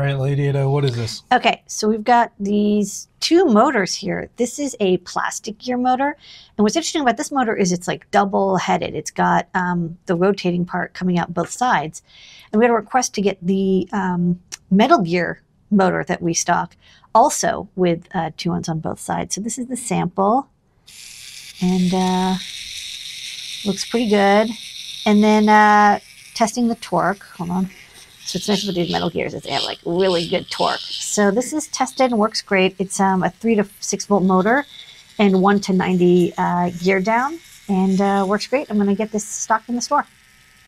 right, Lady Ada, what is this? Okay, so we've got these two motors here. This is a plastic gear motor. And what's interesting about this motor is it's like double headed. It's got um, the rotating part coming out both sides. And we had a request to get the um, metal gear motor that we stock also with uh, two ones on both sides. So this is the sample. And uh, looks pretty good. And then uh, testing the torque. Hold on. So it's nice with these metal gears is they have like really good torque. So this is tested and works great. It's um, a three to six volt motor and one to 90 uh, gear down and uh, works great. I'm going to get this stocked in the store.